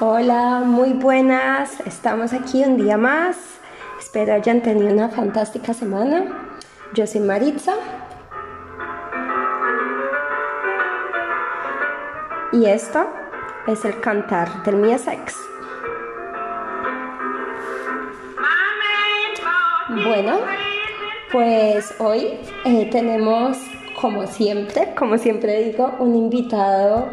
Hola, muy buenas. Estamos aquí un día más. Espero hayan tenido una fantástica semana. Yo soy Maritza. Y esto es el cantar del Mia Sex. Bueno, pues hoy eh, tenemos, como siempre, como siempre digo, un invitado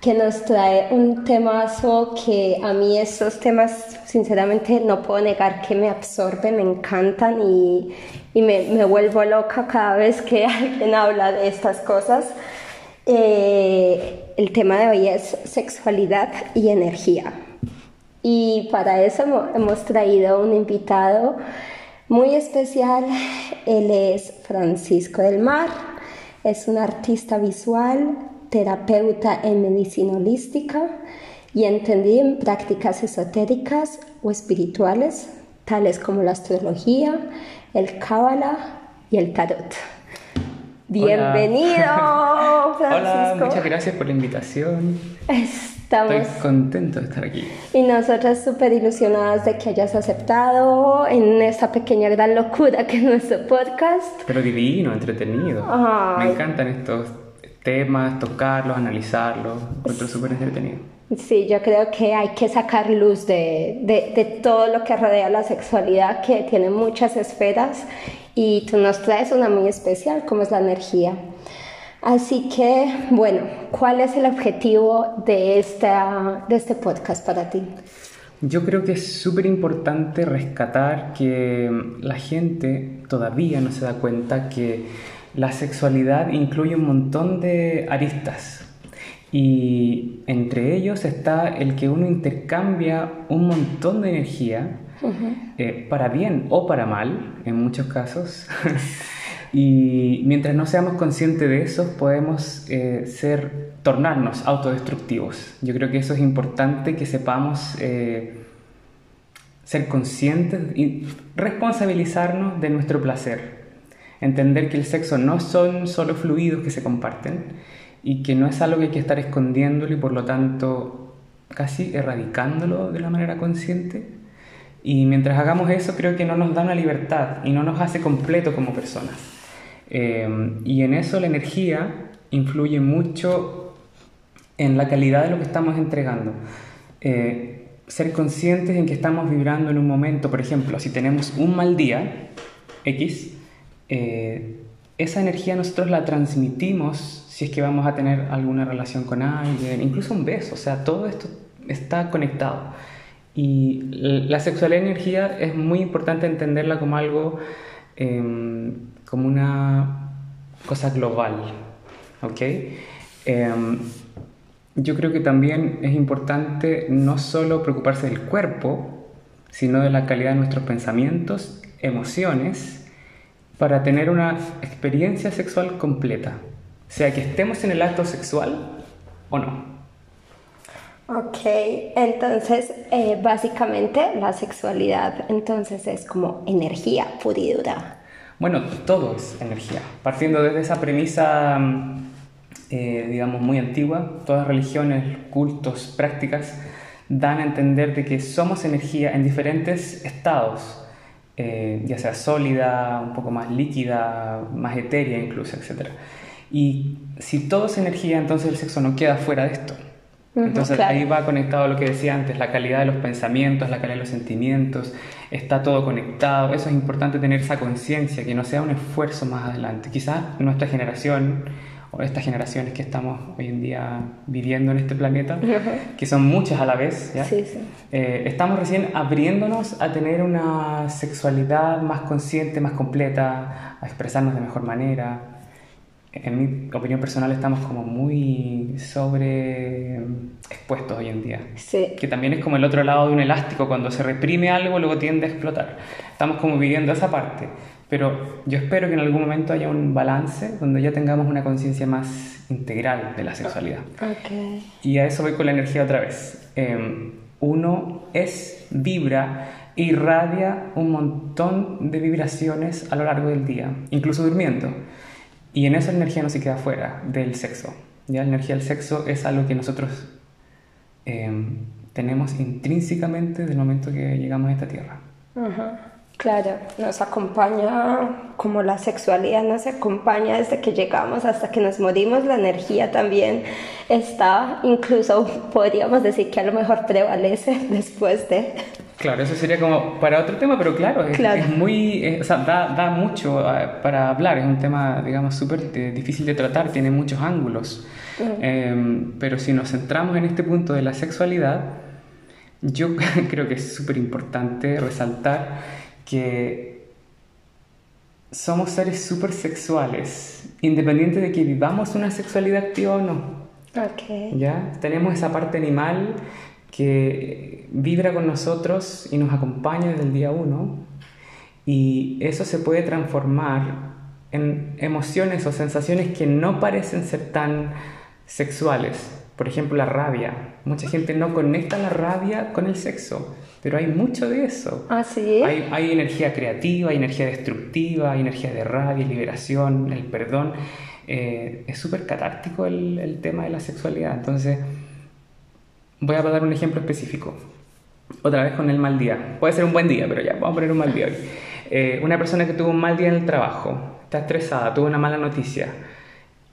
que nos trae un temazo que a mí estos temas, sinceramente, no puedo negar que me absorben, me encantan y, y me, me, vuelvo loca cada vez que alguien habla de estas cosas. Eh, el tema de hoy es sexualidad y energía. Y para eso hemos traído un invitado muy especial. Él es Francisco del Mar, es un artista visual, terapeuta en medicina holística y entendido en prácticas esotéricas o espirituales, tales como la astrología, el cábala y el tarot. Bienvenido, Francisco. Hola, muchas gracias por la invitación. Estamos Estoy contento de estar aquí. Y nosotras súper ilusionadas de que hayas aceptado en esta pequeña gran locura que es nuestro podcast. Pero divino, entretenido. Ay. Me encantan estos temas, tocarlos, analizarlos. Encuentro súper entretenido. Sí, yo creo que hay que sacar luz de, de, de, todo lo que rodea la sexualidad, que tiene muchas esferas, y tú nos traes una muy especial, como es la energía. Así que, bueno, ¿cuál es el objetivo de, esta, de este podcast para ti? Yo creo que es súper importante rescatar que la gente todavía no se da cuenta que la sexualidad incluye un montón de aristas. Y entre ellos está el que uno intercambia un montón de energía, uh -huh. eh, para bien o para mal, en muchos casos. y mientras no seamos conscientes de eso, podemos eh, ser, tornarnos autodestructivos. Yo creo que eso es importante que sepamos eh, ser conscientes y responsabilizarnos de nuestro placer. Entender que el sexo no son solo fluidos que se comparten y que no es algo que hay que estar escondiéndolo y por lo tanto casi erradicándolo de una manera consciente. Y mientras hagamos eso creo que no nos da una libertad y no nos hace completo como personas. Eh, y en eso la energía influye mucho en la calidad de lo que estamos entregando. Eh, ser conscientes en que estamos vibrando en un momento, por ejemplo, si tenemos un mal día, X, eh, esa energía nosotros la transmitimos si es que vamos a tener alguna relación con alguien, incluso un beso, o sea, todo esto está conectado. Y la sexualidad y energía es muy importante entenderla como algo, eh, como una cosa global, ¿ok? Eh, yo creo que también es importante no solo preocuparse del cuerpo, sino de la calidad de nuestros pensamientos, emociones, para tener una experiencia sexual completa sea que estemos en el acto sexual o no. Ok, entonces eh, básicamente la sexualidad entonces es como energía pura y dura. Bueno, todo es energía. Partiendo desde esa premisa, eh, digamos, muy antigua, todas religiones, cultos, prácticas dan a entender de que somos energía en diferentes estados, eh, ya sea sólida, un poco más líquida, más etérea incluso, etc. Y si todo es energía, entonces el sexo no queda fuera de esto. Entonces claro. ahí va conectado a lo que decía antes, la calidad de los pensamientos, la calidad de los sentimientos, está todo conectado. Eso es importante tener esa conciencia, que no sea un esfuerzo más adelante. Quizás nuestra generación o estas generaciones que estamos hoy en día viviendo en este planeta, que son muchas a la vez, ¿ya? Sí, sí. Eh, estamos recién abriéndonos a tener una sexualidad más consciente, más completa, a expresarnos de mejor manera en mi opinión personal estamos como muy sobre expuestos hoy en día. Sí. Que también es como el otro lado de un elástico, cuando se reprime algo luego tiende a explotar. Estamos como viviendo esa parte. Pero yo espero que en algún momento haya un balance donde ya tengamos una conciencia más integral de la sexualidad. Okay. Y a eso voy con la energía otra vez. Eh, uno es, vibra, irradia un montón de vibraciones a lo largo del día, incluso durmiendo. Y en eso la energía no se queda fuera del sexo. ¿ya? La energía del sexo es algo que nosotros eh, tenemos intrínsecamente del momento que llegamos a esta tierra. Claro, nos acompaña como la sexualidad nos acompaña desde que llegamos hasta que nos morimos, la energía también está, incluso podríamos decir que a lo mejor prevalece después de... Claro, eso sería como para otro tema, pero claro, es, muy, o sea, da, da mucho ah, para hablar, es un tema, digamos, súper eh, difícil de tratar, tiene muchos ángulos. Em, pero si nos centramos en este punto de la sexualidad, yo creo que es súper importante resaltar que somos seres súper sexuales, independiente de que vivamos una sexualidad activa o no. Okay. ¿Ya? Tenemos esa parte animal que vibra con nosotros y nos acompaña desde el día uno y eso se puede transformar en emociones o sensaciones que no parecen ser tan sexuales. Por ejemplo, la rabia. Mucha gente no conecta la rabia con el sexo, pero hay mucho de eso. ¿Ah, sí? Hay, hay energía creativa, hay energía destructiva, hay energía de rabia, liberación, el perdón. Eh, es súper catártico el, el tema de la sexualidad. Entonces, Voy a dar un ejemplo específico. Otra vez con el mal día. Puede ser un buen día, pero ya, vamos a poner un mal día hoy. Eh, una persona que tuvo un mal día en el trabajo, está estresada, tuvo una mala noticia,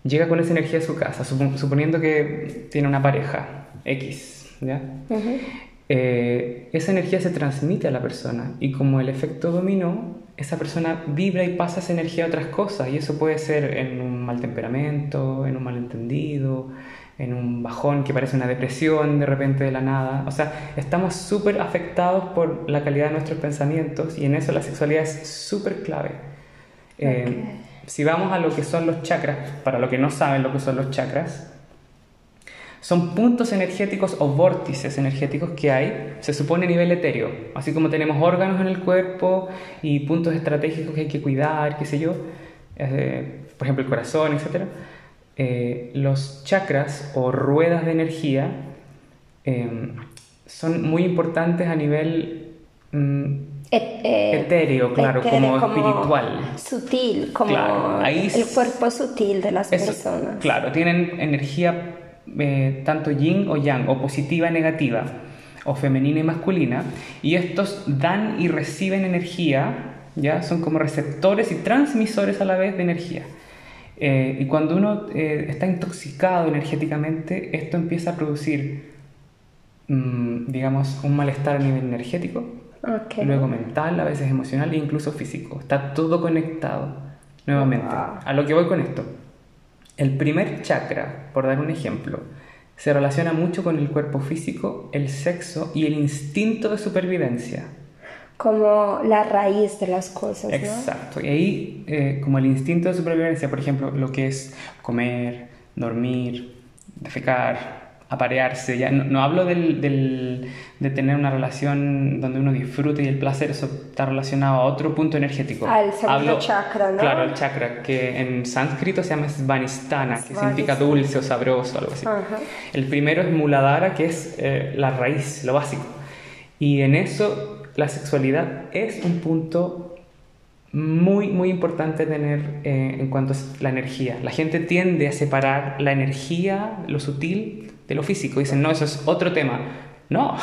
llega con esa energía a su casa, suponiendo que tiene una pareja, X, ¿ya? Eh, esa energía se transmite a la persona y como el efecto dominó, esa persona vibra y pasa esa energía a otras cosas y eso puede ser en un mal temperamento, en un malentendido, en un bajón que parece una depresión de repente de la nada. O sea, estamos súper afectados por la calidad de nuestros pensamientos y en eso la sexualidad es súper clave. Eh, si vamos a lo que son los chakras, para los que no saben lo que son los chakras, son puntos energéticos o vórtices energéticos que hay, se supone a nivel etéreo, así como tenemos órganos en el cuerpo y puntos estratégicos que hay que cuidar, qué sé yo, eh, por ejemplo el corazón, etcétera eh, los chakras o ruedas de energía em, son muy importantes a nivel mm, eh, etéreo, claro, como, espiritual. Sutil, como el cuerpo sutil de las personas. Claro, tienen energía eh, tanto yin o yang, o positiva y negativa, o femenina y masculina, y estos dan y reciben energía, ¿ya? Son como receptores y transmisores a la vez de energía. Eh, y cuando uno está intoxicado energéticamente, esto empieza a producir, mm, digamos, un malestar a nivel energético, luego mental, a veces emocional e incluso físico. Está todo conectado, nuevamente. A lo que voy con esto. El primer chakra, por dar un ejemplo, se relaciona mucho con el cuerpo físico, el sexo y el instinto de supervivencia como la raíz de las cosas. ¿no? Exacto. Y ahí, eh, como el instinto de supervivencia, por ejemplo, lo que es comer, dormir, defecar, aparearse, ya no, hablo del, del, de tener una relación donde uno disfrute y el placer, eso está relacionado a otro punto energético. Al segundo chakra, ¿no? Claro, el chakra, que en sánscrito se llama Svanistana, que significa dulce o sabroso, algo así. El primero es Muladhara, que es eh, la raíz, lo básico. Y en eso la sexualidad es un punto muy, muy importante tener eh, en cuanto a la energía. La gente tiende a separar la energía, lo sutil, de lo físico. Dicen, no, eso es otro tema. No.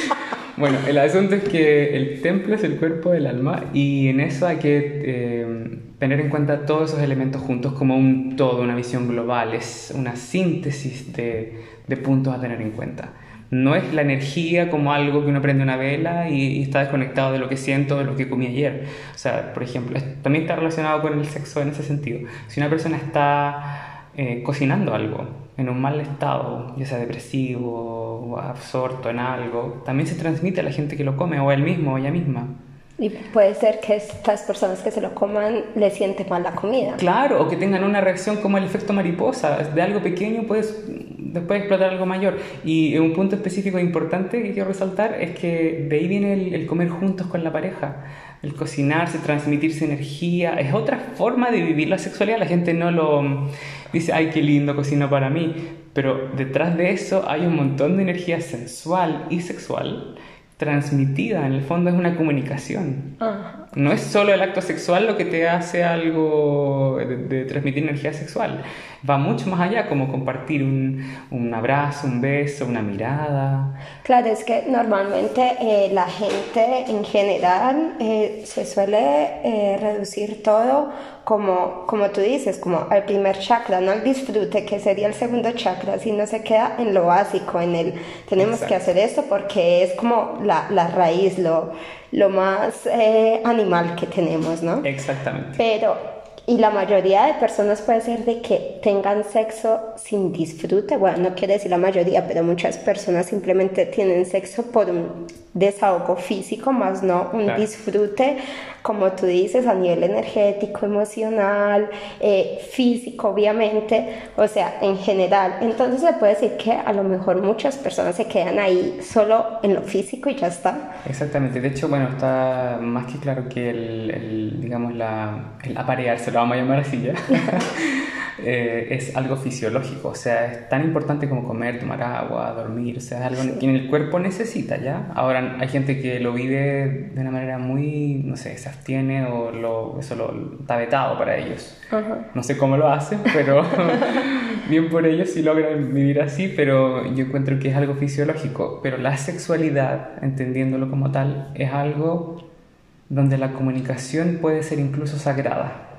bueno, el asunto es que el templo es el cuerpo del alma y en eso hay que eh, tener en cuenta todos esos elementos juntos como un todo, una visión global. Es una síntesis de, puntos a tener en cuenta no es la energía como algo que uno prende una vela y, está desconectado de lo que siento, de lo que comí ayer. O sea, por ejemplo, también está relacionado con el sexo en ese sentido. Si una persona está eh, cocinando algo en un mal estado, ya sea depresivo o absorto en algo, también se transmite a la gente que lo come, o él mismo o ella misma. Y puede ser que estas personas que se lo coman le sienten mal la comida. Claro, o que tengan una reacción como el efecto mariposa. De algo pequeño puedes después explotar algo mayor. Y un punto específico importante que quiero resaltar es que de ahí viene el, comer juntos con la pareja. El cocinarse, transmitirse energía. Es otra forma de vivir la sexualidad. La gente no lo dice, ay, qué lindo cocino para mí. Pero detrás de eso hay un montón de energía sensual y sexual transmitida, en el fondo es una comunicación. No es solo el acto sexual lo que te hace algo de, transmitir energía sexual, va mucho más allá, como compartir un, un abrazo, un beso, una mirada. Claro, es que normalmente eh, la gente en general eh, se suele eh, reducir todo como, como tú dices, como al primer chakra, no al disfrute, que sería el segundo chakra, sino se queda en lo básico, en el tenemos que hacer esto porque es como la, la raíz, lo, lo más eh, animal que tenemos, ¿no? Exactamente. Pero, y la mayoría de personas puede ser de que tengan sexo sin disfrute, bueno, no quiere decir la mayoría, pero muchas personas simplemente tienen sexo por un desahogo físico, más no un disfrute, como tú dices, a nivel energético, emocional, eh, físico, obviamente, o sea, en general. Entonces se puede decir que a lo mejor muchas personas se quedan ahí solo en lo físico y ya está. Exactamente, de hecho, bueno, está más que claro que el, digamos, la, el aparearse, lo vamos a llamar así ya. Eh, es algo fisiológico, o sea, es tan importante como comer, tomar agua, dormir, o sea, es algo que el cuerpo necesita, ¿ya? Ahora hay gente que lo vive de una manera muy, no sé, se abstiene o lo, eso lo, está vetado para ellos. No sé cómo lo hacen, pero bien por ellos si logran vivir así, pero yo encuentro que es algo fisiológico, pero la sexualidad, entendiéndolo como tal, es algo donde la comunicación puede ser incluso sagrada.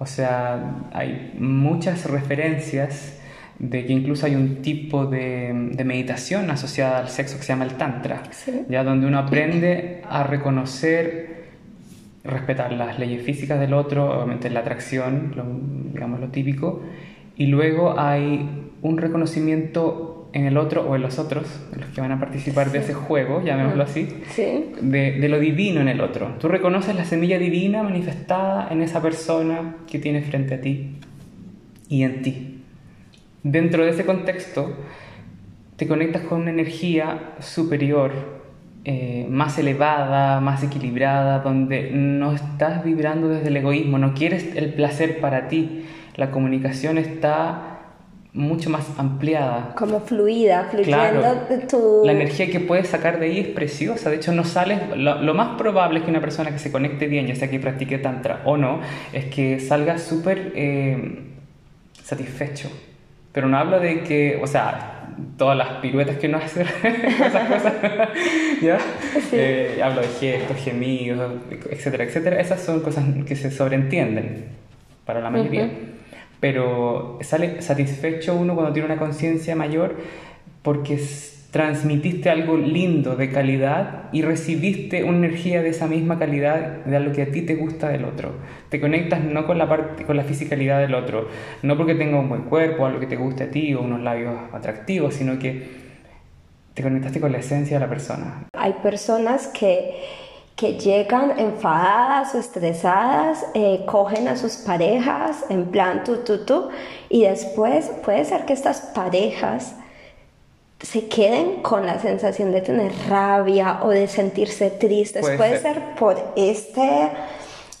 O sea, hay muchas referencias de que incluso hay un tipo de, meditación asociada al sexo que se llama el Tantra, ya donde uno aprende a reconocer, respetar las leyes físicas del otro, obviamente la atracción, digamos lo típico, y luego hay un reconocimiento en el otro o en los otros, los que van a participar de ese juego, llamémoslo así, de, de, lo divino en el otro. Tú reconoces la semilla divina manifestada en esa persona que tienes frente a ti y en ti. Dentro de ese contexto, te conectas con una energía superior, eh, más elevada, más equilibrada, donde no estás vibrando desde el egoísmo, no quieres el placer para ti. La comunicación está mucho más ampliada. Como fluida, fluyendo tu... La energía que puedes sacar de ahí es preciosa. De hecho, no sales... Lo, más probable es que una persona que se conecte bien, ya sea que practique tantra o no, es que salga súper eh, satisfecho. Pero no hablo de que, o sea, todas las piruetas que no hacen esas cosas, ¿ya? Eh, hablo de gestos, gemidos, etcétera, etcétera. Esas son cosas que se sobreentienden para la mayoría pero sale satisfecho uno cuando tiene una conciencia mayor porque transmitiste algo lindo de calidad y recibiste una energía de esa misma calidad de lo que a ti te gusta del otro. Te conectas no con la parte con la fisicalidad del otro, no porque tenga un buen cuerpo, algo que te guste a ti o unos labios atractivos, sino que te conectaste con la esencia de la persona. Hay personas que que llegan enfadadas o estresadas, eh, cogen a sus parejas en plan tu, tu, tu, y después puede ser que estas parejas se queden con la sensación de tener rabia o de sentirse tristes. Puede, ser. por este,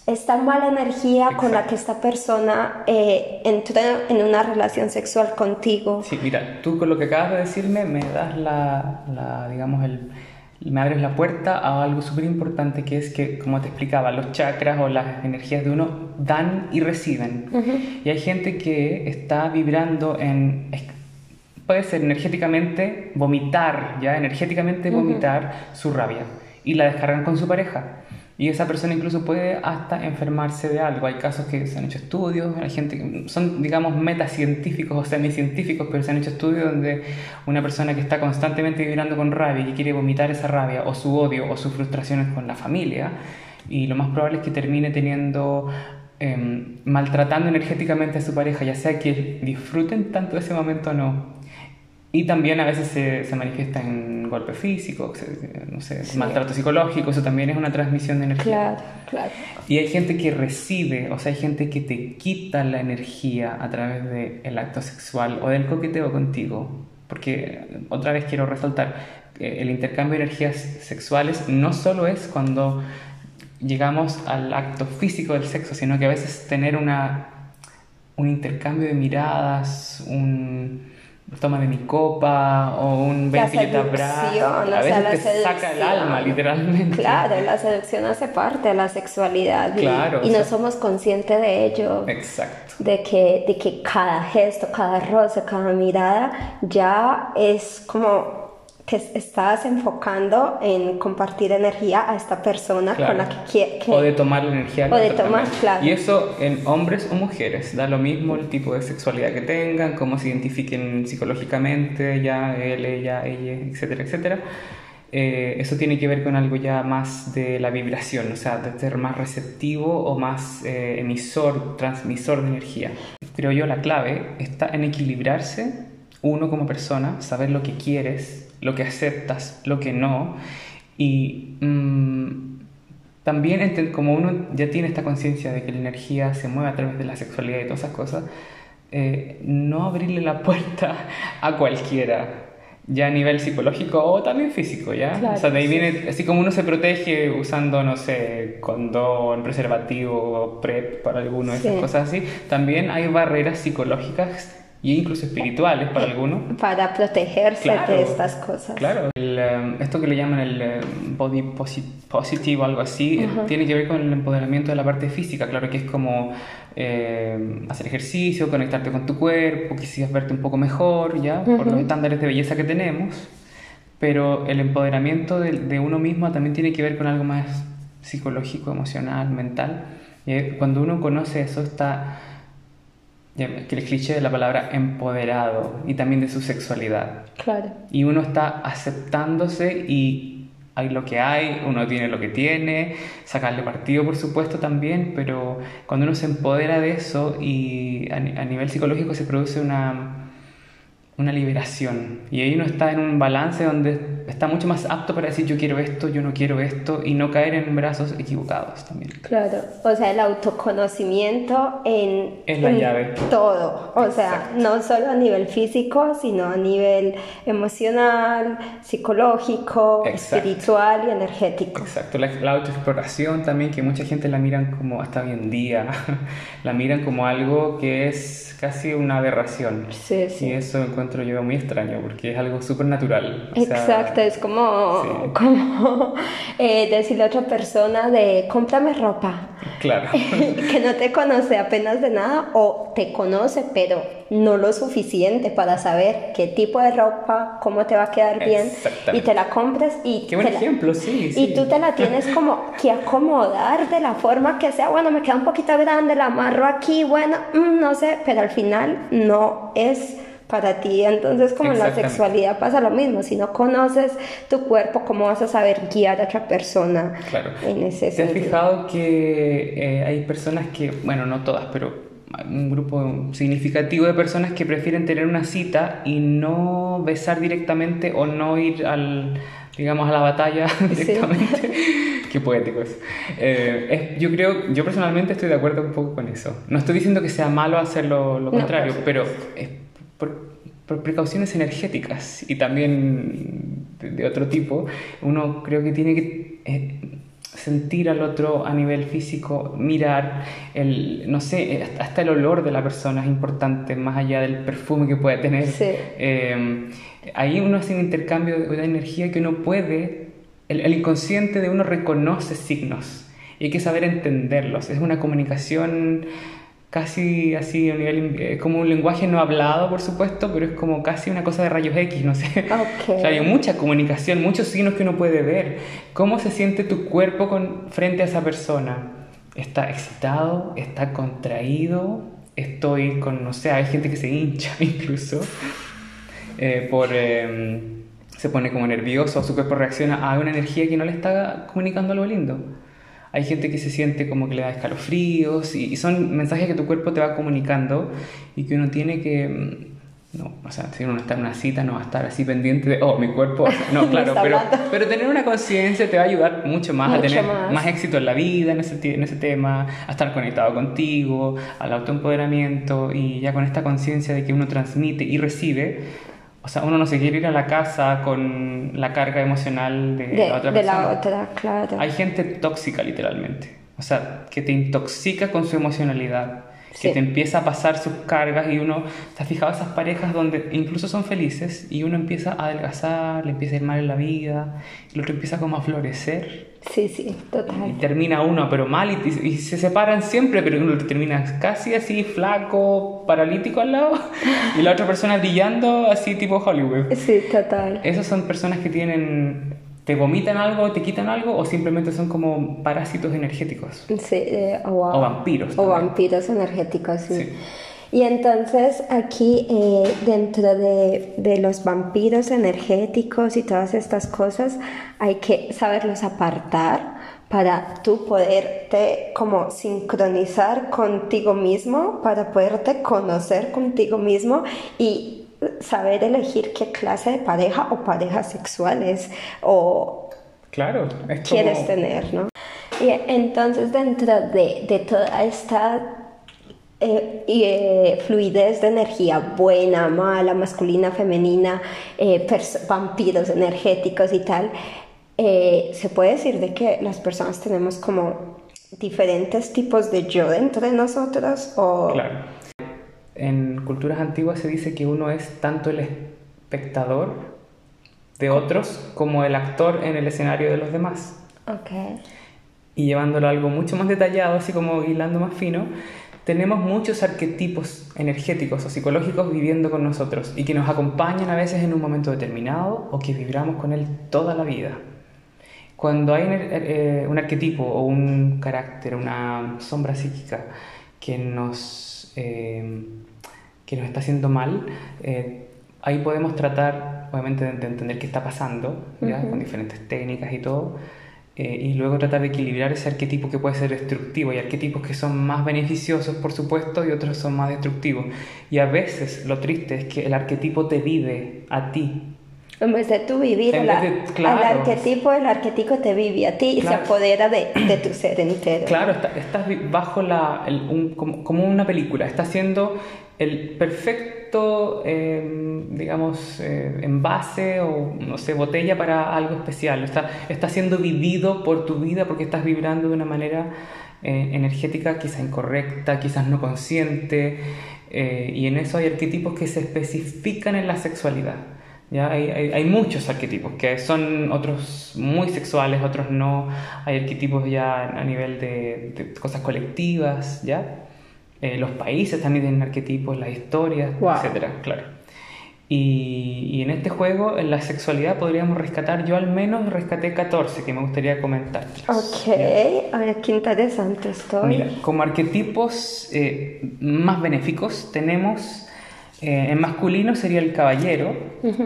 esta mala energía con la que esta persona eh, entró en una relación sexual contigo. Sí, mira, tú con lo que acabas de decirme me das la, la digamos, el me abres la puerta a algo súper importante que es que, como te explicaba, los chakras o las energías de uno dan y reciben. Y hay gente que está vibrando en, puede ser energéticamente vomitar, ya energéticamente vomitar su rabia y la descargan con su pareja. Y esa persona incluso puede hasta enfermarse de algo. Hay casos que se han hecho estudios, hay gente que son, digamos, metacientíficos o semicientíficos, pero se han hecho estudios donde una persona que está constantemente vibrando con rabia y que quiere vomitar esa rabia o su odio o sus frustraciones con la familia, y lo más probable es que termine teniendo em, maltratando energéticamente a su pareja, ya sea que disfruten tanto ese momento o no, y también a veces se, se manifiesta en golpes físicos, no sé, maltrato psicológico, eso también es una transmisión de energía. Claro, claro. Y hay gente que recibe, o sea, hay gente que te quita la energía a través del acto sexual o del coqueteo contigo. Porque otra vez quiero resaltar, el intercambio de energías sexuales no solo es cuando llegamos al acto físico del sexo, sino que a veces tener una, un intercambio de miradas, un toma de mi copa o un que yo A veces te saca el alma, literalmente. Claro, la seducción hace parte de la sexualidad y, y no somos conscientes de ello. Exacto. De que, de que cada gesto, cada roce, cada mirada ya es como que estás enfocando en compartir energía a esta persona con la que quieres. O de tomar la energía. O de tomar, claro. Y eso en hombres o mujeres, da lo mismo el tipo de sexualidad que tengan, cómo se identifiquen psicológicamente, ya él, ella, ella, etcétera, etcétera. Eh, eso tiene que ver con algo ya más de la vibración, o sea, de ser más receptivo o más eh, emisor, transmisor de energía. Creo yo la clave está en equilibrarse uno como persona, saber lo que quieres, lo que aceptas, lo que no. Y mm, también, como uno ya tiene esta conciencia de que la energía se mueve a través de la sexualidad y todas esas cosas, eh, no abrirle la puerta a cualquiera, ya a nivel psicológico o también físico, ¿ya? o sea, de ahí viene, así como uno se protege usando, no sé, condón, preservativo, PrEP para alguno de esas cosas así, también hay barreras psicológicas y incluso espirituales para algunos. Para protegerse de estas cosas. Claro, eh, esto que le llaman el eh, body positive o algo así, eh, tiene que ver con el empoderamiento de la parte física, claro que es como hacer ejercicio, conectarte con tu cuerpo, quisieras verte un poco mejor, ¿ya? Por los estándares de belleza que tenemos, pero el empoderamiento de, de, uno mismo también tiene que ver con algo más psicológico, emocional, mental. Y cuando uno conoce eso, está que el cliché de la palabra empoderado y también de su sexualidad. Claro. Y uno está aceptándose y hay lo que hay, uno tiene lo que tiene, sacarle partido por supuesto también, pero cuando uno se empodera de eso y a, a nivel psicológico se produce una una liberación. Y ahí uno está en un balance donde está mucho más apto para decir yo quiero esto, yo no quiero esto y no caer en brazos equivocados también. Claro, o sea, el autoconocimiento en, es la llave. todo, o sea, no solo a nivel físico, sino a nivel emocional, psicológico, espiritual y energético. Exacto, la, la, autoexploración también, que mucha gente la miran como hasta hoy en día, la miran como algo que es casi una aberración. Sí, sí. Y eso encuentro yo muy extraño porque es algo súper natural. Exacto, es como, como eh, decirle a otra persona de cómprame ropa. Claro. que no te conoce apenas de nada o te conoce pero no lo suficiente para saber qué tipo de ropa, cómo te va a quedar bien y te la compras y... Qué buen ejemplo, sí, Y tú te la tienes como que acomodar de la forma que sea, bueno, me queda un poquito grande, la amarro aquí, bueno, mm, no sé, pero al final no es para ti. Entonces, como en la sexualidad pasa lo mismo. Si no conoces tu cuerpo, ¿cómo vas a saber guiar a otra persona claro. en ese ¿Te has fijado que eh, hay personas que, bueno, no todas, pero un grupo significativo de personas que prefieren tener una cita y no besar directamente o no ir al, digamos, a la batalla directamente. Qué poético eh, es. Yo creo, yo personalmente estoy de acuerdo un poco con eso. No estoy diciendo que sea malo hacer lo, contrario, pero es por, precauciones energéticas y también de, otro tipo, uno creo que tiene que... Eh, sentir al otro a nivel físico, mirar, el, no sé, hasta el olor de la persona es importante, más allá del perfume que puede tener. Em, ahí uno hace un intercambio de, energía que uno puede, el, el, inconsciente de uno reconoce signos y hay que saber entenderlos. Es una comunicación casi así a nivel eh, como un lenguaje no hablado por supuesto pero es como casi una cosa de rayos X no sé. Hay mucha comunicación muchos signos que uno puede ver. Cómo se siente tu cuerpo con frente a esa persona está excitado está contraído estoy con no sé hay gente que se hincha incluso eh, por em, se pone como nervioso su cuerpo reacciona a una energía que no le está comunicando algo lindo hay gente que se siente como que le da escalofríos y, son mensajes que tu cuerpo te va comunicando y que uno tiene que... Mm, no, o sea, si uno está en una cita no va a estar así pendiente de, oh, mi cuerpo... No, claro, pero, pero tener una conciencia te va a ayudar mucho más a tener más. éxito en la vida, en ese, en ese tema, a estar conectado contigo, al autoempoderamiento y ya con esta conciencia de que uno transmite y recibe, o sea, uno no se quiere ir a la casa con la carga emocional de, la otra persona. De la otra, claro. Hay gente tóxica, literalmente. O sea, que te intoxica con su emocionalidad que te empieza a pasar sus cargas y uno se ha fijado esas parejas donde incluso son felices y uno empieza a adelgazar, le empieza a ir mal en la vida, y el otro empieza como a florecer. Sí, sí, total. Y termina uno, pero mal, y, y se separan siempre, pero uno termina casi así, flaco, paralítico al lado, y la otra persona brillando así tipo Hollywood. Sí, total. Esas son personas que tienen te vomitan algo, te quitan algo o simplemente son como parásitos energéticos. Sí, eh, o, o, vampiros. O vampiros energéticos, sí. Y entonces aquí eh, dentro de, de, los vampiros energéticos y todas estas cosas hay que saberlos apartar para tú poderte como sincronizar contigo mismo, para poderte conocer contigo mismo y saber elegir qué clase de pareja o parejas sexuales o claro, quieres tener, ¿no? Y entonces dentro de, de toda esta eh, eh, fluidez de energía buena, mala, masculina, femenina, eh, vampiros energéticos y tal, se puede decir de que las personas tenemos como diferentes tipos de yo dentro de nosotros o... Claro en culturas antiguas se dice que uno es tanto el espectador de otros como el actor en el escenario de los demás. Okay. Y llevándolo a algo mucho más detallado, así como hilando más fino, tenemos muchos arquetipos energéticos o psicológicos viviendo con nosotros y que nos acompañan a veces en un momento determinado o que vibramos con él toda la vida. Cuando hay eh, un arquetipo o un carácter, una sombra psíquica que nos eh, que nos está haciendo mal, eh, ahí podemos tratar, obviamente, de, entender qué está pasando, con diferentes técnicas y todo, eh, y luego tratar de equilibrar ese arquetipo que puede ser destructivo. Hay arquetipos que son más beneficiosos, por supuesto, y otros son más destructivos. Y a veces lo triste es que el arquetipo te vive a ti en vez de tú vivir al arquetipo, el arquetipo te vive a ti y se apodera de, de, tu ser entero. Claro, estás bajo la, como, una película, estás siendo el perfecto, em, digamos, eh, envase o, no sé, botella para algo especial. Está, está siendo vivido por tu vida porque estás vibrando de una manera eh, energética quizá incorrecta, quizás no consciente, eh, y en eso hay arquetipos que se especifican en la sexualidad. ¿Ya? Hay, hay, muchos arquetipos, que son otros muy sexuales, otros no. Hay arquetipos ya a nivel de, cosas colectivas, ¿ya? Eh, los países también tienen arquetipos, las historias, etcétera, claro. Y, y, en este juego, en la sexualidad, podríamos rescatar, yo al menos rescaté 14 que me gustaría comentar. Ok, a ver, qué interesante estoy. Mira, como arquetipos eh, más benéficos tenemos eh, en masculino sería el caballero,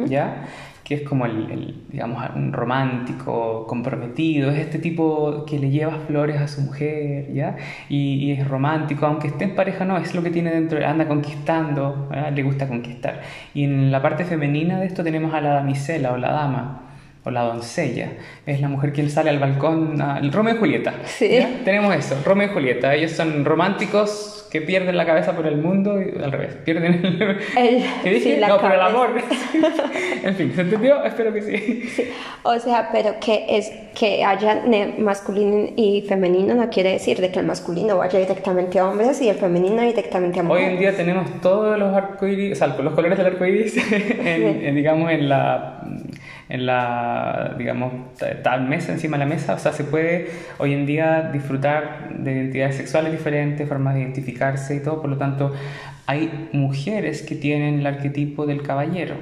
¿ya? que es como el, digamos, un romántico, comprometido, es este tipo que le lleva flores a su mujer, ¿ya? Y, es romántico, aunque esté en pareja, no, es lo que tiene dentro, anda conquistando, le gusta conquistar. Y en la parte femenina de esto tenemos a la damisela o la dama, o la doncella, es la mujer que sale al balcón, el Romeo y Julieta. Sí. Tenemos eso, Romeo y Julieta, ellos son románticos que pierden la cabeza por el mundo y al revés, pierden el... ¿Qué dije? no, por el amor. en fin, ¿se entendió? Espero que sí. O sea, pero que es que haya masculino y femenino no quiere decir de que el masculino vaya directamente a hombres y el femenino directamente a mujeres. Hoy en día tenemos todos los arcoíris, o sea, los colores del arcoíris, en, digamos, en la en la, digamos, tal mesa, encima de la mesa. O sea, se puede hoy en día disfrutar de identidades sexuales diferentes, formas de identificarse y todo. Por lo tanto, hay mujeres que tienen el arquetipo del caballero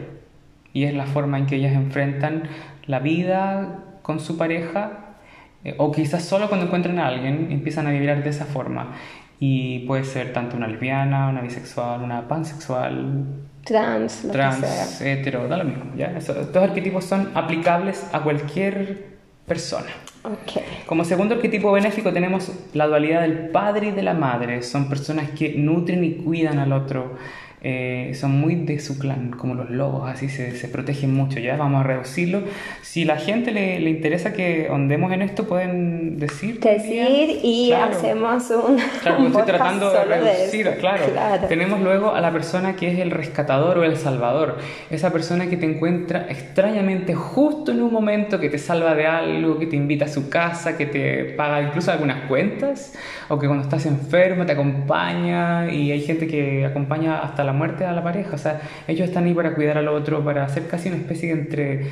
y es la forma en que ellas enfrentan la vida con su pareja eh, o quizás solo cuando encuentran a alguien empiezan a vibrar de esa forma y puede ser tanto una lesbiana, una bisexual, una pansexual, trans, lo trans, que hetero, da lo mismo. ¿ya? estos arquetipos son aplicables a cualquier persona. Okay. Como segundo arquetipo benéfico tenemos la dualidad del padre y de la madre. Son personas que nutren y cuidan al otro, eh, son muy de su clan, como los lobos, así se, se, protegen mucho, ya vamos a reducirlo. Si la gente le, le interesa que ondemos en esto, pueden decir. Decir y hacemos un... Claro, estoy tratando de reducir, claro. Tenemos luego a la persona que es el rescatador o el salvador, esa persona que te encuentra extrañamente justo en un momento que te salva de algo, que te invita a su casa, que te paga incluso algunas cuentas, o que cuando estás enfermo te acompaña y hay gente que acompaña hasta la muerte a la pareja. O sea, ellos están ahí para cuidar al otro, para hacer casi una especie de entre...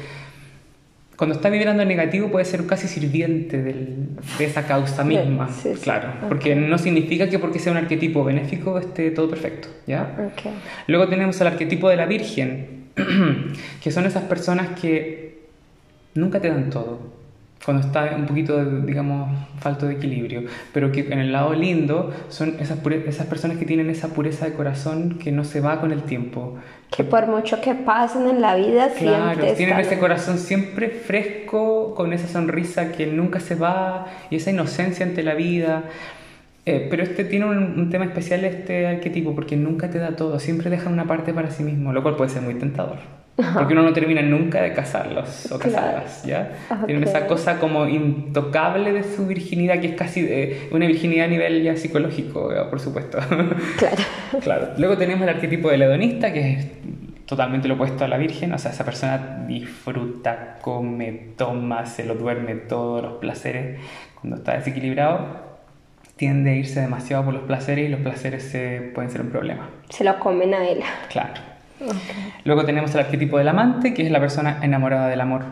Cuando está vibrando en negativo puede ser casi sirviente del, de esa causa misma, claro, porque no significa que porque sea un arquetipo benéfico esté todo perfecto, ¿ya? Luego tenemos el arquetipo de la Virgen, que son esas personas que nunca te dan todo, cuando está un poquito, digamos, falto de equilibrio, pero que en el lado lindo son esas, esas personas que tienen esa pureza de corazón que no se va con el tiempo. Que por mucho que pasen en la vida, claro, siempre tienen ese corazón siempre fresco, con esa sonrisa que nunca se va y esa inocencia ante la vida. Eh, pero este tiene un, un, tema especial, este arquetipo, porque nunca te da todo, siempre deja una parte para sí mismo, lo cual puede ser muy tentador. Porque uno no termina nunca de casarlos o casarlas, ¿ya? Tienen esa cosa como intocable de su virginidad, que es casi de una virginidad a nivel ya psicológico, por supuesto. Claro. claro. Luego tenemos el arquetipo del hedonista, que es totalmente lo opuesto a la virgen, o sea, esa persona disfruta, come, toma, se lo duerme todos los placeres. Cuando está desequilibrado, tiende a irse demasiado por los placeres y los placeres se, pueden ser un problema. Se lo comen a él. Claro. Luego tenemos el arquetipo del amante, que es la persona enamorada del amor.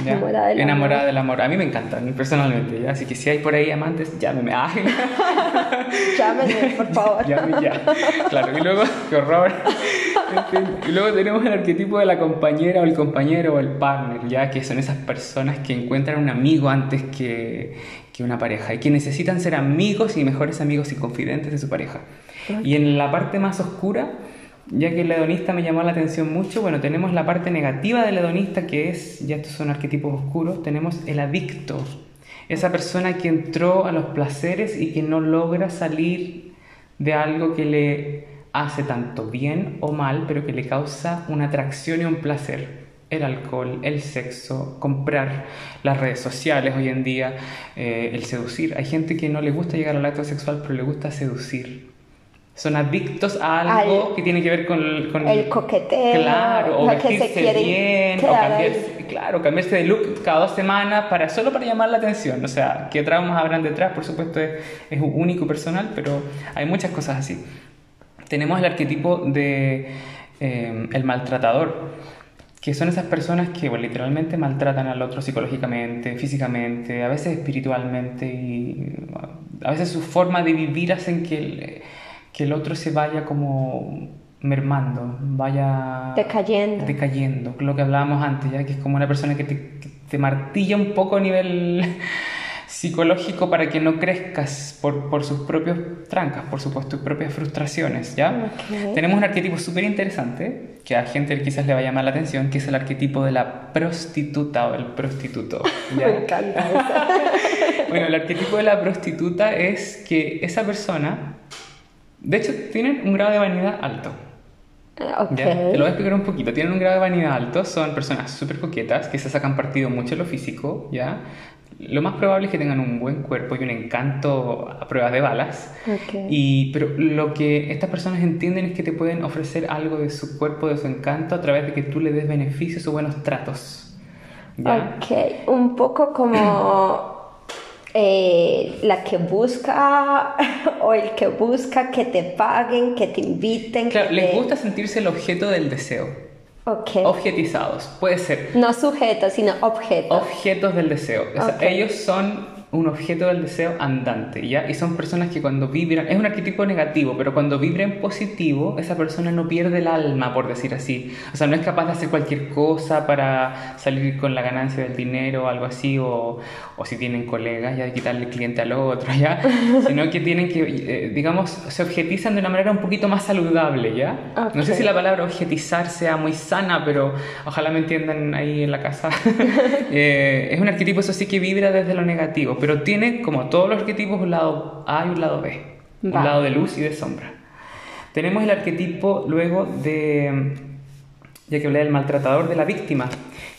Enamorada, del, enamorada amor. del amor. A mí me encanta, personalmente. ¿ya? Así que si hay por ahí amantes, llámeme. Llámenme, por favor. Llámeme ya. Claro, y luego, qué horror. Y luego tenemos el arquetipo de la compañera o el compañero o el partner, ya que son esas personas que encuentran un amigo antes que, que una pareja y que necesitan ser amigos y mejores amigos y confidentes de su pareja. Y en la parte más oscura ya que el hedonista me llamó la atención mucho, bueno, tenemos la parte negativa del hedonista que es, ya estos son arquetipos oscuros, tenemos el adicto, esa persona que entró a los placeres y que no logra salir de algo que le hace tanto bien o mal, pero que le causa una atracción y un placer. El alcohol, el sexo, comprar las redes sociales hoy en día, eh, el seducir. Hay gente que no le gusta llegar al acto sexual, pero le gusta seducir son adictos a algo que tiene que ver con, el coqueteo, claro, o vestirse bien, o cambiarse, claro, cambiarse de look cada dos semanas para solo para llamar la atención. O sea, qué traumas habrán detrás, por supuesto es, es único personal, pero hay muchas cosas así. Tenemos el arquetipo de eh, el maltratador que son esas personas que literalmente maltratan al otro psicológicamente, físicamente, a veces espiritualmente y a veces su forma de vivir hacen que que el otro se vaya como mermando, vaya decayendo. decayendo, lo que hablábamos antes, ya que es como una persona que te, te martilla un poco a nivel psicológico para que no crezcas por, por sus propios trancas, por supuesto, tus propias frustraciones, ¿ya? Tenemos un arquetipo súper interesante que a gente quizás le va a llamar la atención, que es el arquetipo de la prostituta o el prostituto. ¿ya? Me encanta bueno, el arquetipo de la prostituta es que esa persona de hecho, tienen un grado de vanidad alto. Ah, okay. Te lo voy a explicar un poquito. Tienen un grado de vanidad alto, son personas súper coquetas que se sacan partido mucho de lo físico, ¿ya? Lo más probable es que tengan un buen cuerpo y un encanto a prueba de balas. Okay. Y, pero lo que estas personas entienden es que te pueden ofrecer algo de su cuerpo, de su encanto, a través de que tú le des beneficios o buenos tratos. ¿ya? Ok, un poco como eh, la que busca o el que busca que te paguen, que te inviten. Claro, que les te... gusta sentirse el objeto del deseo. Okay. Objetizados, puede ser. No sujetos, sino objetos. Objetos del deseo. O sea, ellos son un objeto del deseo andante, ¿ya? Y son personas que cuando vibran, es un arquetipo negativo, pero cuando vibran positivo, esa persona no pierde el alma, por decir así. O sea, no es capaz de hacer cualquier cosa para salir con la ganancia del dinero o algo así, o, o si tienen colegas, ya de quitarle cliente al otro, ¿ya? Sino que tienen que, eh, digamos, se objetizan de una manera un poquito más saludable, ¿ya? Ok. No sé si la palabra objetizar sea muy sana, pero ojalá me entiendan ahí en la casa. Eh, es un arquetipo, eso sí, que vibra desde lo negativo, pero tiene, como todos los arquetipos, un lado A y un lado B, Va. un lado de luz y de sombra. Tenemos el arquetipo luego de, ya que hablé del maltratador, de la víctima,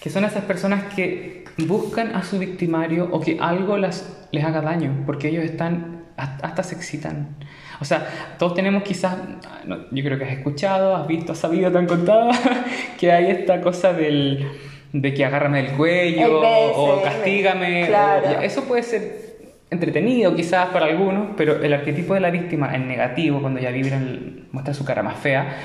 que son esas personas que buscan a su victimario o que algo las, les haga daño, porque ellos están, hasta se excitan. O sea, todos tenemos quizás, yo creo que has escuchado, has visto, has sabido, te han contado, que hay esta cosa del, de que agárrame del cuello o castígame. eso puede ser entretenido quizás para algunos, pero el arquetipo de la víctima en negativo, cuando ya vibra, muestra su cara más fea,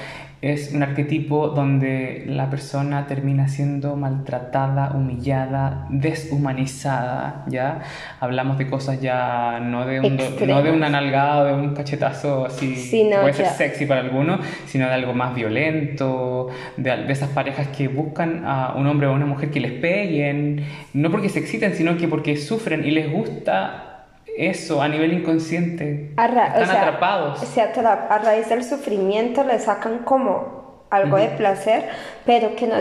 es un arquetipo donde la persona termina siendo maltratada, humillada, deshumanizada, ¿ya? Hablamos de cosas ya no de un, no de una nalgada, de un cachetazo así, puede ser sexy para algunos, sino de algo más violento, de, de, esas parejas que buscan a un hombre o una mujer que les peguen, no porque se exciten, sino que porque sufren y les gusta eso a nivel inconsciente. Están atrapados. Se a raíz del sufrimiento le sacan como algo de placer, pero que no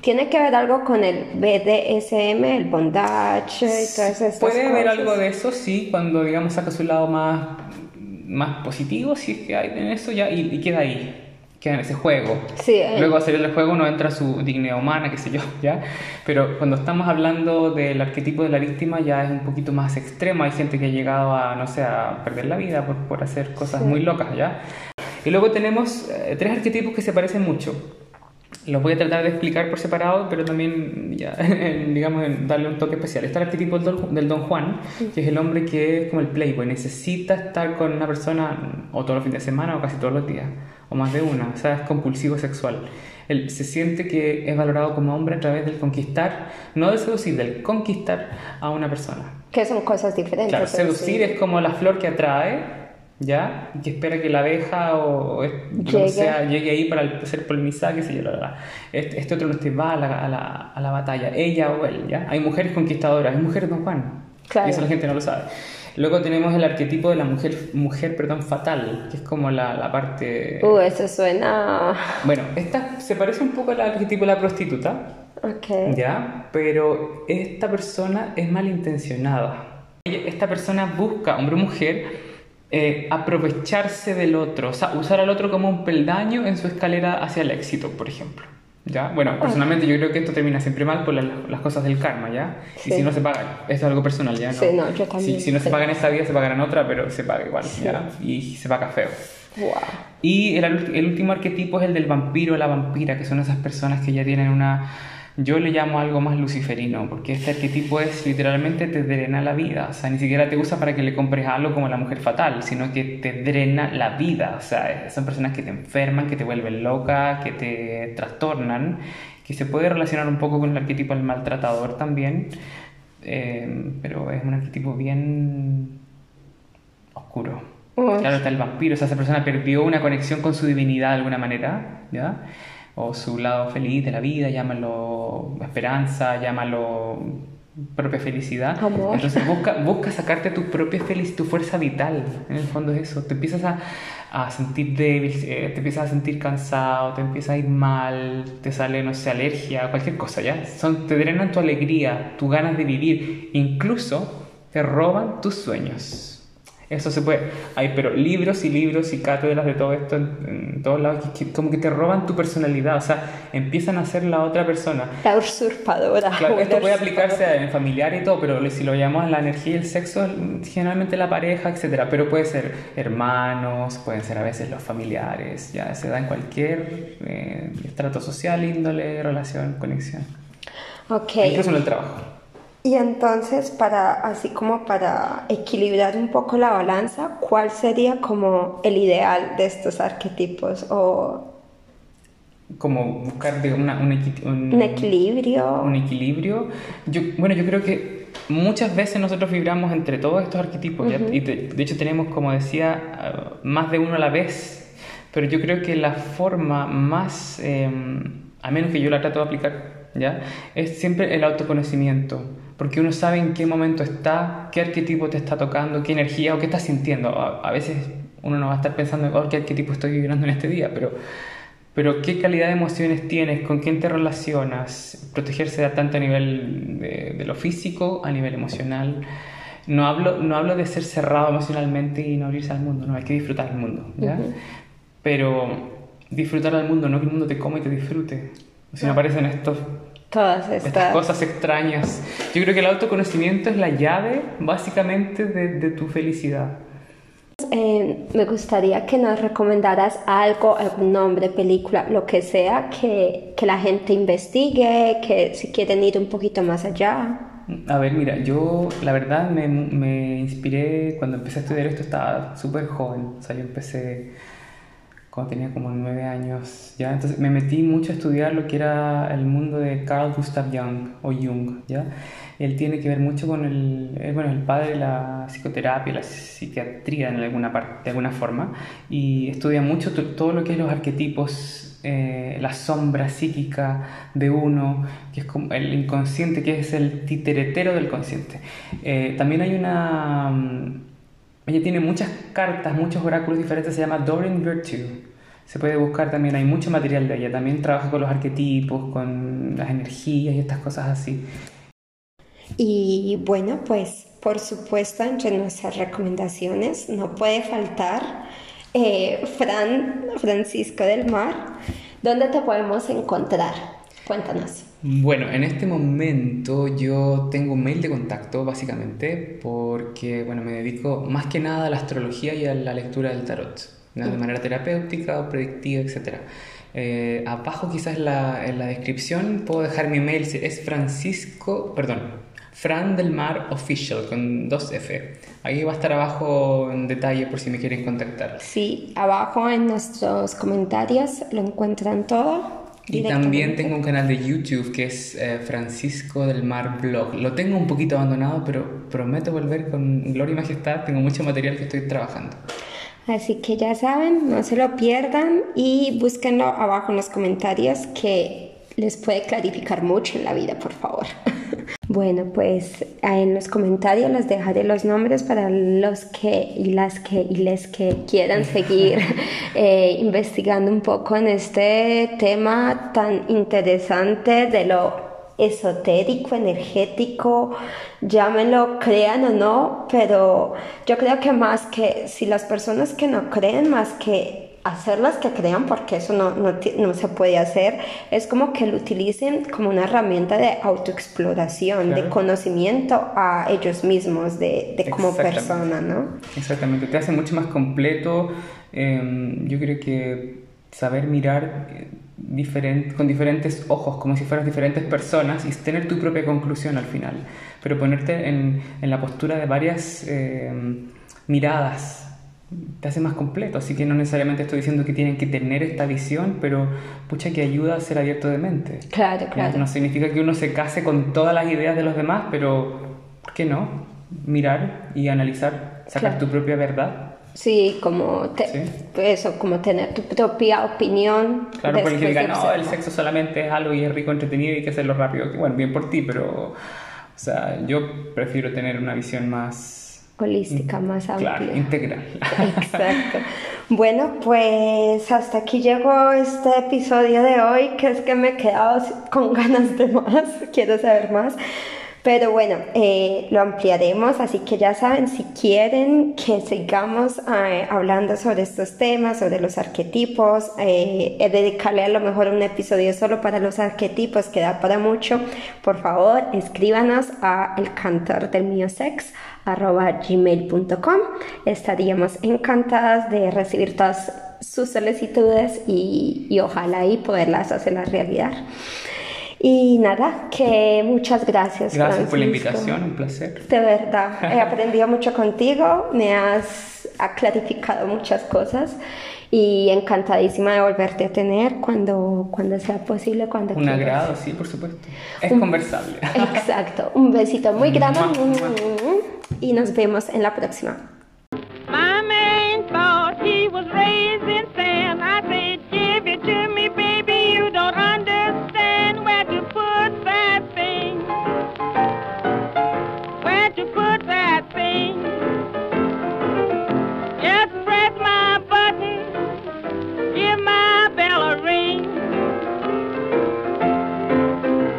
tiene que ver algo con el BDSM, el bondage y todas esas Puede haber algo de eso, sí, cuando digamos saca su lado más, más positivo, si es que hay en eso ya, y queda ahí queda en ese juego. Sí, eh. Luego a salir del juego no entra su dignidad humana, qué sé yo, ¿ya? Pero cuando estamos hablando del arquetipo de la víctima ya es un poquito más extremo. Hay gente que ha llegado a, no sé, a perder la vida por, por hacer cosas muy locas, ¿ya? Y luego tenemos eh, tres arquetipos que se parecen mucho. Los voy a tratar de explicar por separado, pero también, ya, digamos, darle un toque especial. Está el arquetipo del don, Juan, que es el hombre que es como el playboy, necesita estar con una persona o todos los fines de semana o casi todos los días o más de una, o sea, es compulsivo sexual. Él se siente que es valorado como hombre a través del conquistar, no del seducir, del conquistar a una persona. Que son cosas diferentes. Claro, seducir es como la flor que atrae, ¿ya? Y que espera que la abeja o, llegue. sea llegue ahí para ser polinizada, qué sé yo, la, Este, este, otro no te va a la, a, la, a la, batalla, ella o él, ¿ya? Hay mujeres conquistadoras, hay mujeres don Juan. Claro. Y eso la gente no lo sabe. Luego tenemos el arquetipo de la mujer, mujer perdón, fatal, que es como la, la parte... Uh, eso suena... Bueno, esta se parece un poco al arquetipo de la prostituta. Ok. ¿Ya? Pero esta persona es malintencionada. Esta persona busca, hombre o mujer, eh, aprovecharse del otro, o sea, usar al otro como un peldaño en su escalera hacia el éxito, por ejemplo. ¿Ya? Bueno, personalmente yo creo que esto termina siempre mal por las cosas del karma, ¿ya? Y si no se pagan, esto es algo personal, ¿ya? No, sí, no, yo también. Si, si no se paga en esta vida, se pagará en otra, pero se paga igual, ¿ya? Y se paga feo. Wow. Y el, el último arquetipo es el del vampiro o la vampira, que son esas personas que ya tienen una yo le llamo algo más luciferino, porque este arquetipo es literalmente te drena la vida, o sea, ni siquiera te usa para que le compres algo como la mujer fatal, sino que te drena la vida, o sea, son personas que te enferman, que te vuelven loca, que te trastornan, que se puede relacionar un poco con el arquetipo del maltratador también, eh, pero es un arquetipo bien oscuro. Claro, está el vampiro, o sea, esa persona perdió una conexión con su divinidad de alguna manera, ¿ya? O su lado feliz de la vida, llámalo esperanza, llámalo propia felicidad. Entonces busca, busca sacarte tu propia felicidad, tu fuerza vital, en el fondo es eso. Te empiezas a, a sentir débil, eh, te empiezas a sentir cansado, te empieza a ir mal, te sale, no sé, alergia, cualquier cosa, ¿ya? Son, te drenan tu alegría, tu ganas de vivir, incluso te roban tus sueños. Eso se puede. Hay, pero libros y libros y cátedras de todo esto en, todos lados que, como que te roban tu personalidad. O sea, empiezan a ser la otra persona. La usurpadora. Claro, esto puede aplicarse en familiar y todo, pero si lo llamamos la energía y el sexo, generalmente la pareja, etcétera. Pero puede ser hermanos, pueden ser a veces los familiares. Ya se da en cualquier eh, estrato social, índole, relación, conexión. Ok. Incluso en el trabajo. Y entonces, para, así como para equilibrar un poco la balanza, ¿cuál sería como el ideal de estos arquetipos? O como buscar una, un, equilibrio. Un equilibrio. Yo, bueno, yo creo que muchas veces nosotros vibramos entre todos estos arquetipos, y de, hecho tenemos, como decía, más de uno a la vez, pero yo creo que la forma más, em, a menos que yo la trato de aplicar, ¿ya? es siempre el autoconocimiento porque uno sabe en qué momento está, qué arquetipo te está tocando, qué energía o qué estás sintiendo. A, veces uno no va a estar pensando, oh, qué arquetipo estoy viviendo en este día, pero, pero qué calidad de emociones tienes, con quién te relacionas, protegerse tanto a nivel de, lo físico, a nivel emocional. No hablo, no hablo de ser cerrado emocionalmente y no abrirse al mundo, no, hay que disfrutar el mundo, ¿ya? pero disfrutar del mundo, no que el mundo te coma y te disfrute. Si no aparecen estos Todas estas... cosas extrañas. Yo creo que el autoconocimiento es la llave básicamente de, tu felicidad. Eh, me gustaría que nos recomendaras algo, algún nombre, película, lo que sea, que, que la gente investigue, que si quieren ir un poquito más allá. A ver, mira, yo la verdad me, me inspiré cuando empecé a estudiar esto, estaba súper joven, o sea, yo empecé cuando tenía como nueve años, ¿ya? Entonces me metí mucho a estudiar lo que era el mundo de Carl Gustav Jung, o Jung, ¿ya? Él tiene que ver mucho con el, bueno, el padre de la psicoterapia, la psiquiatría en alguna parte, de alguna forma, y estudia mucho todo lo que es los arquetipos, eh, la sombra psíquica de uno, que es como el inconsciente, que es el titeretero del consciente. Eh, también hay una mm, ella tiene muchas cartas, muchos oráculos diferentes, se llama Doreen Virtue. Se puede buscar también, hay mucho material de ella. También trabaja con los arquetipos, con las energías y estas cosas así. Y bueno, pues por supuesto, entre nuestras recomendaciones no puede faltar eh, Fran Francisco del Mar. ¿Dónde te podemos encontrar? Cuéntanos. Bueno, en este momento yo tengo un mail de contacto básicamente porque bueno, me dedico más que nada a la astrología y a la lectura del tarot, de manera terapéutica o predictiva, etc. Eh, abajo quizás la, en la descripción puedo dejar mi mail, es Francisco, perdón, Fran del Mar Official con dos F. Ahí va a estar abajo en detalle por si me quieren contactar. Sí, abajo en nuestros comentarios lo encuentran todo y también tengo un canal de YouTube que es eh, Francisco del Mar Blog. Lo tengo un poquito abandonado, pero prometo volver con gloria y majestad. Tengo mucho material que estoy trabajando. Así que ya saben, no se lo pierdan y búsquenlo abajo en los comentarios que les puede clarificar mucho en la vida, por favor. Bueno, pues en los comentarios les dejaré los nombres para los que y las que y les que quieran seguir eh, investigando un poco en este tema tan interesante de lo esotérico, energético, llámenlo, crean o no, pero yo creo que más que si las personas que no creen, más que hacerlas que crean, porque eso no, no, no, se puede hacer, es como que lo utilicen como una herramienta de autoexploración, de conocimiento a ellos mismos, de, de como persona, ¿no? Exactamente, te hace mucho más completo. Em, yo creo que saber mirar eh, diferente, con diferentes ojos, como si fueras diferentes personas, y tener tu propia conclusión al final, pero ponerte en, en la postura de varias em, miradas te hace más completo, así que no necesariamente estoy diciendo que tienen que tener esta visión, pero pucha que ayuda a ser abierto de mente. Claro, claro. No significa que uno se case con todas las ideas de los demás, pero ¿por qué no? Mirar y analizar, sacar tu propia verdad. Sí, como eso, como tener tu propia opinión. Claro, porque diga, no, el sexo solamente es algo y es rico, entretenido y hay que hacerlo rápido. Bueno, bien por ti, pero, o sea, yo prefiero tener una visión más holística más amplia. Claro, integral. Exacto. Bueno, pues hasta aquí llegó este episodio de hoy, que es que me he quedado con ganas de más, quiero saber más. Pero bueno, eh, lo ampliaremos, así que ya saben, si quieren que sigamos eh, hablando sobre estos temas, sobre los arquetipos, eh, dedicarle a lo mejor un episodio solo para los arquetipos, que da para mucho, por favor, escríbanos a el. Estaríamos encantadas de recibir todas sus solicitudes y, y ojalá y poderlas hacer la realidad. Y nada, que muchas gracias. Gracias por la invitación, un placer. De verdad, he aprendido mucho contigo, me has clarificado muchas cosas y encantadísima de volverte a tener cuando, cuando sea posible, cuando Un agrado, sí, por supuesto. Es conversable. Exacto. Un besito muy grande y nos vemos en la próxima.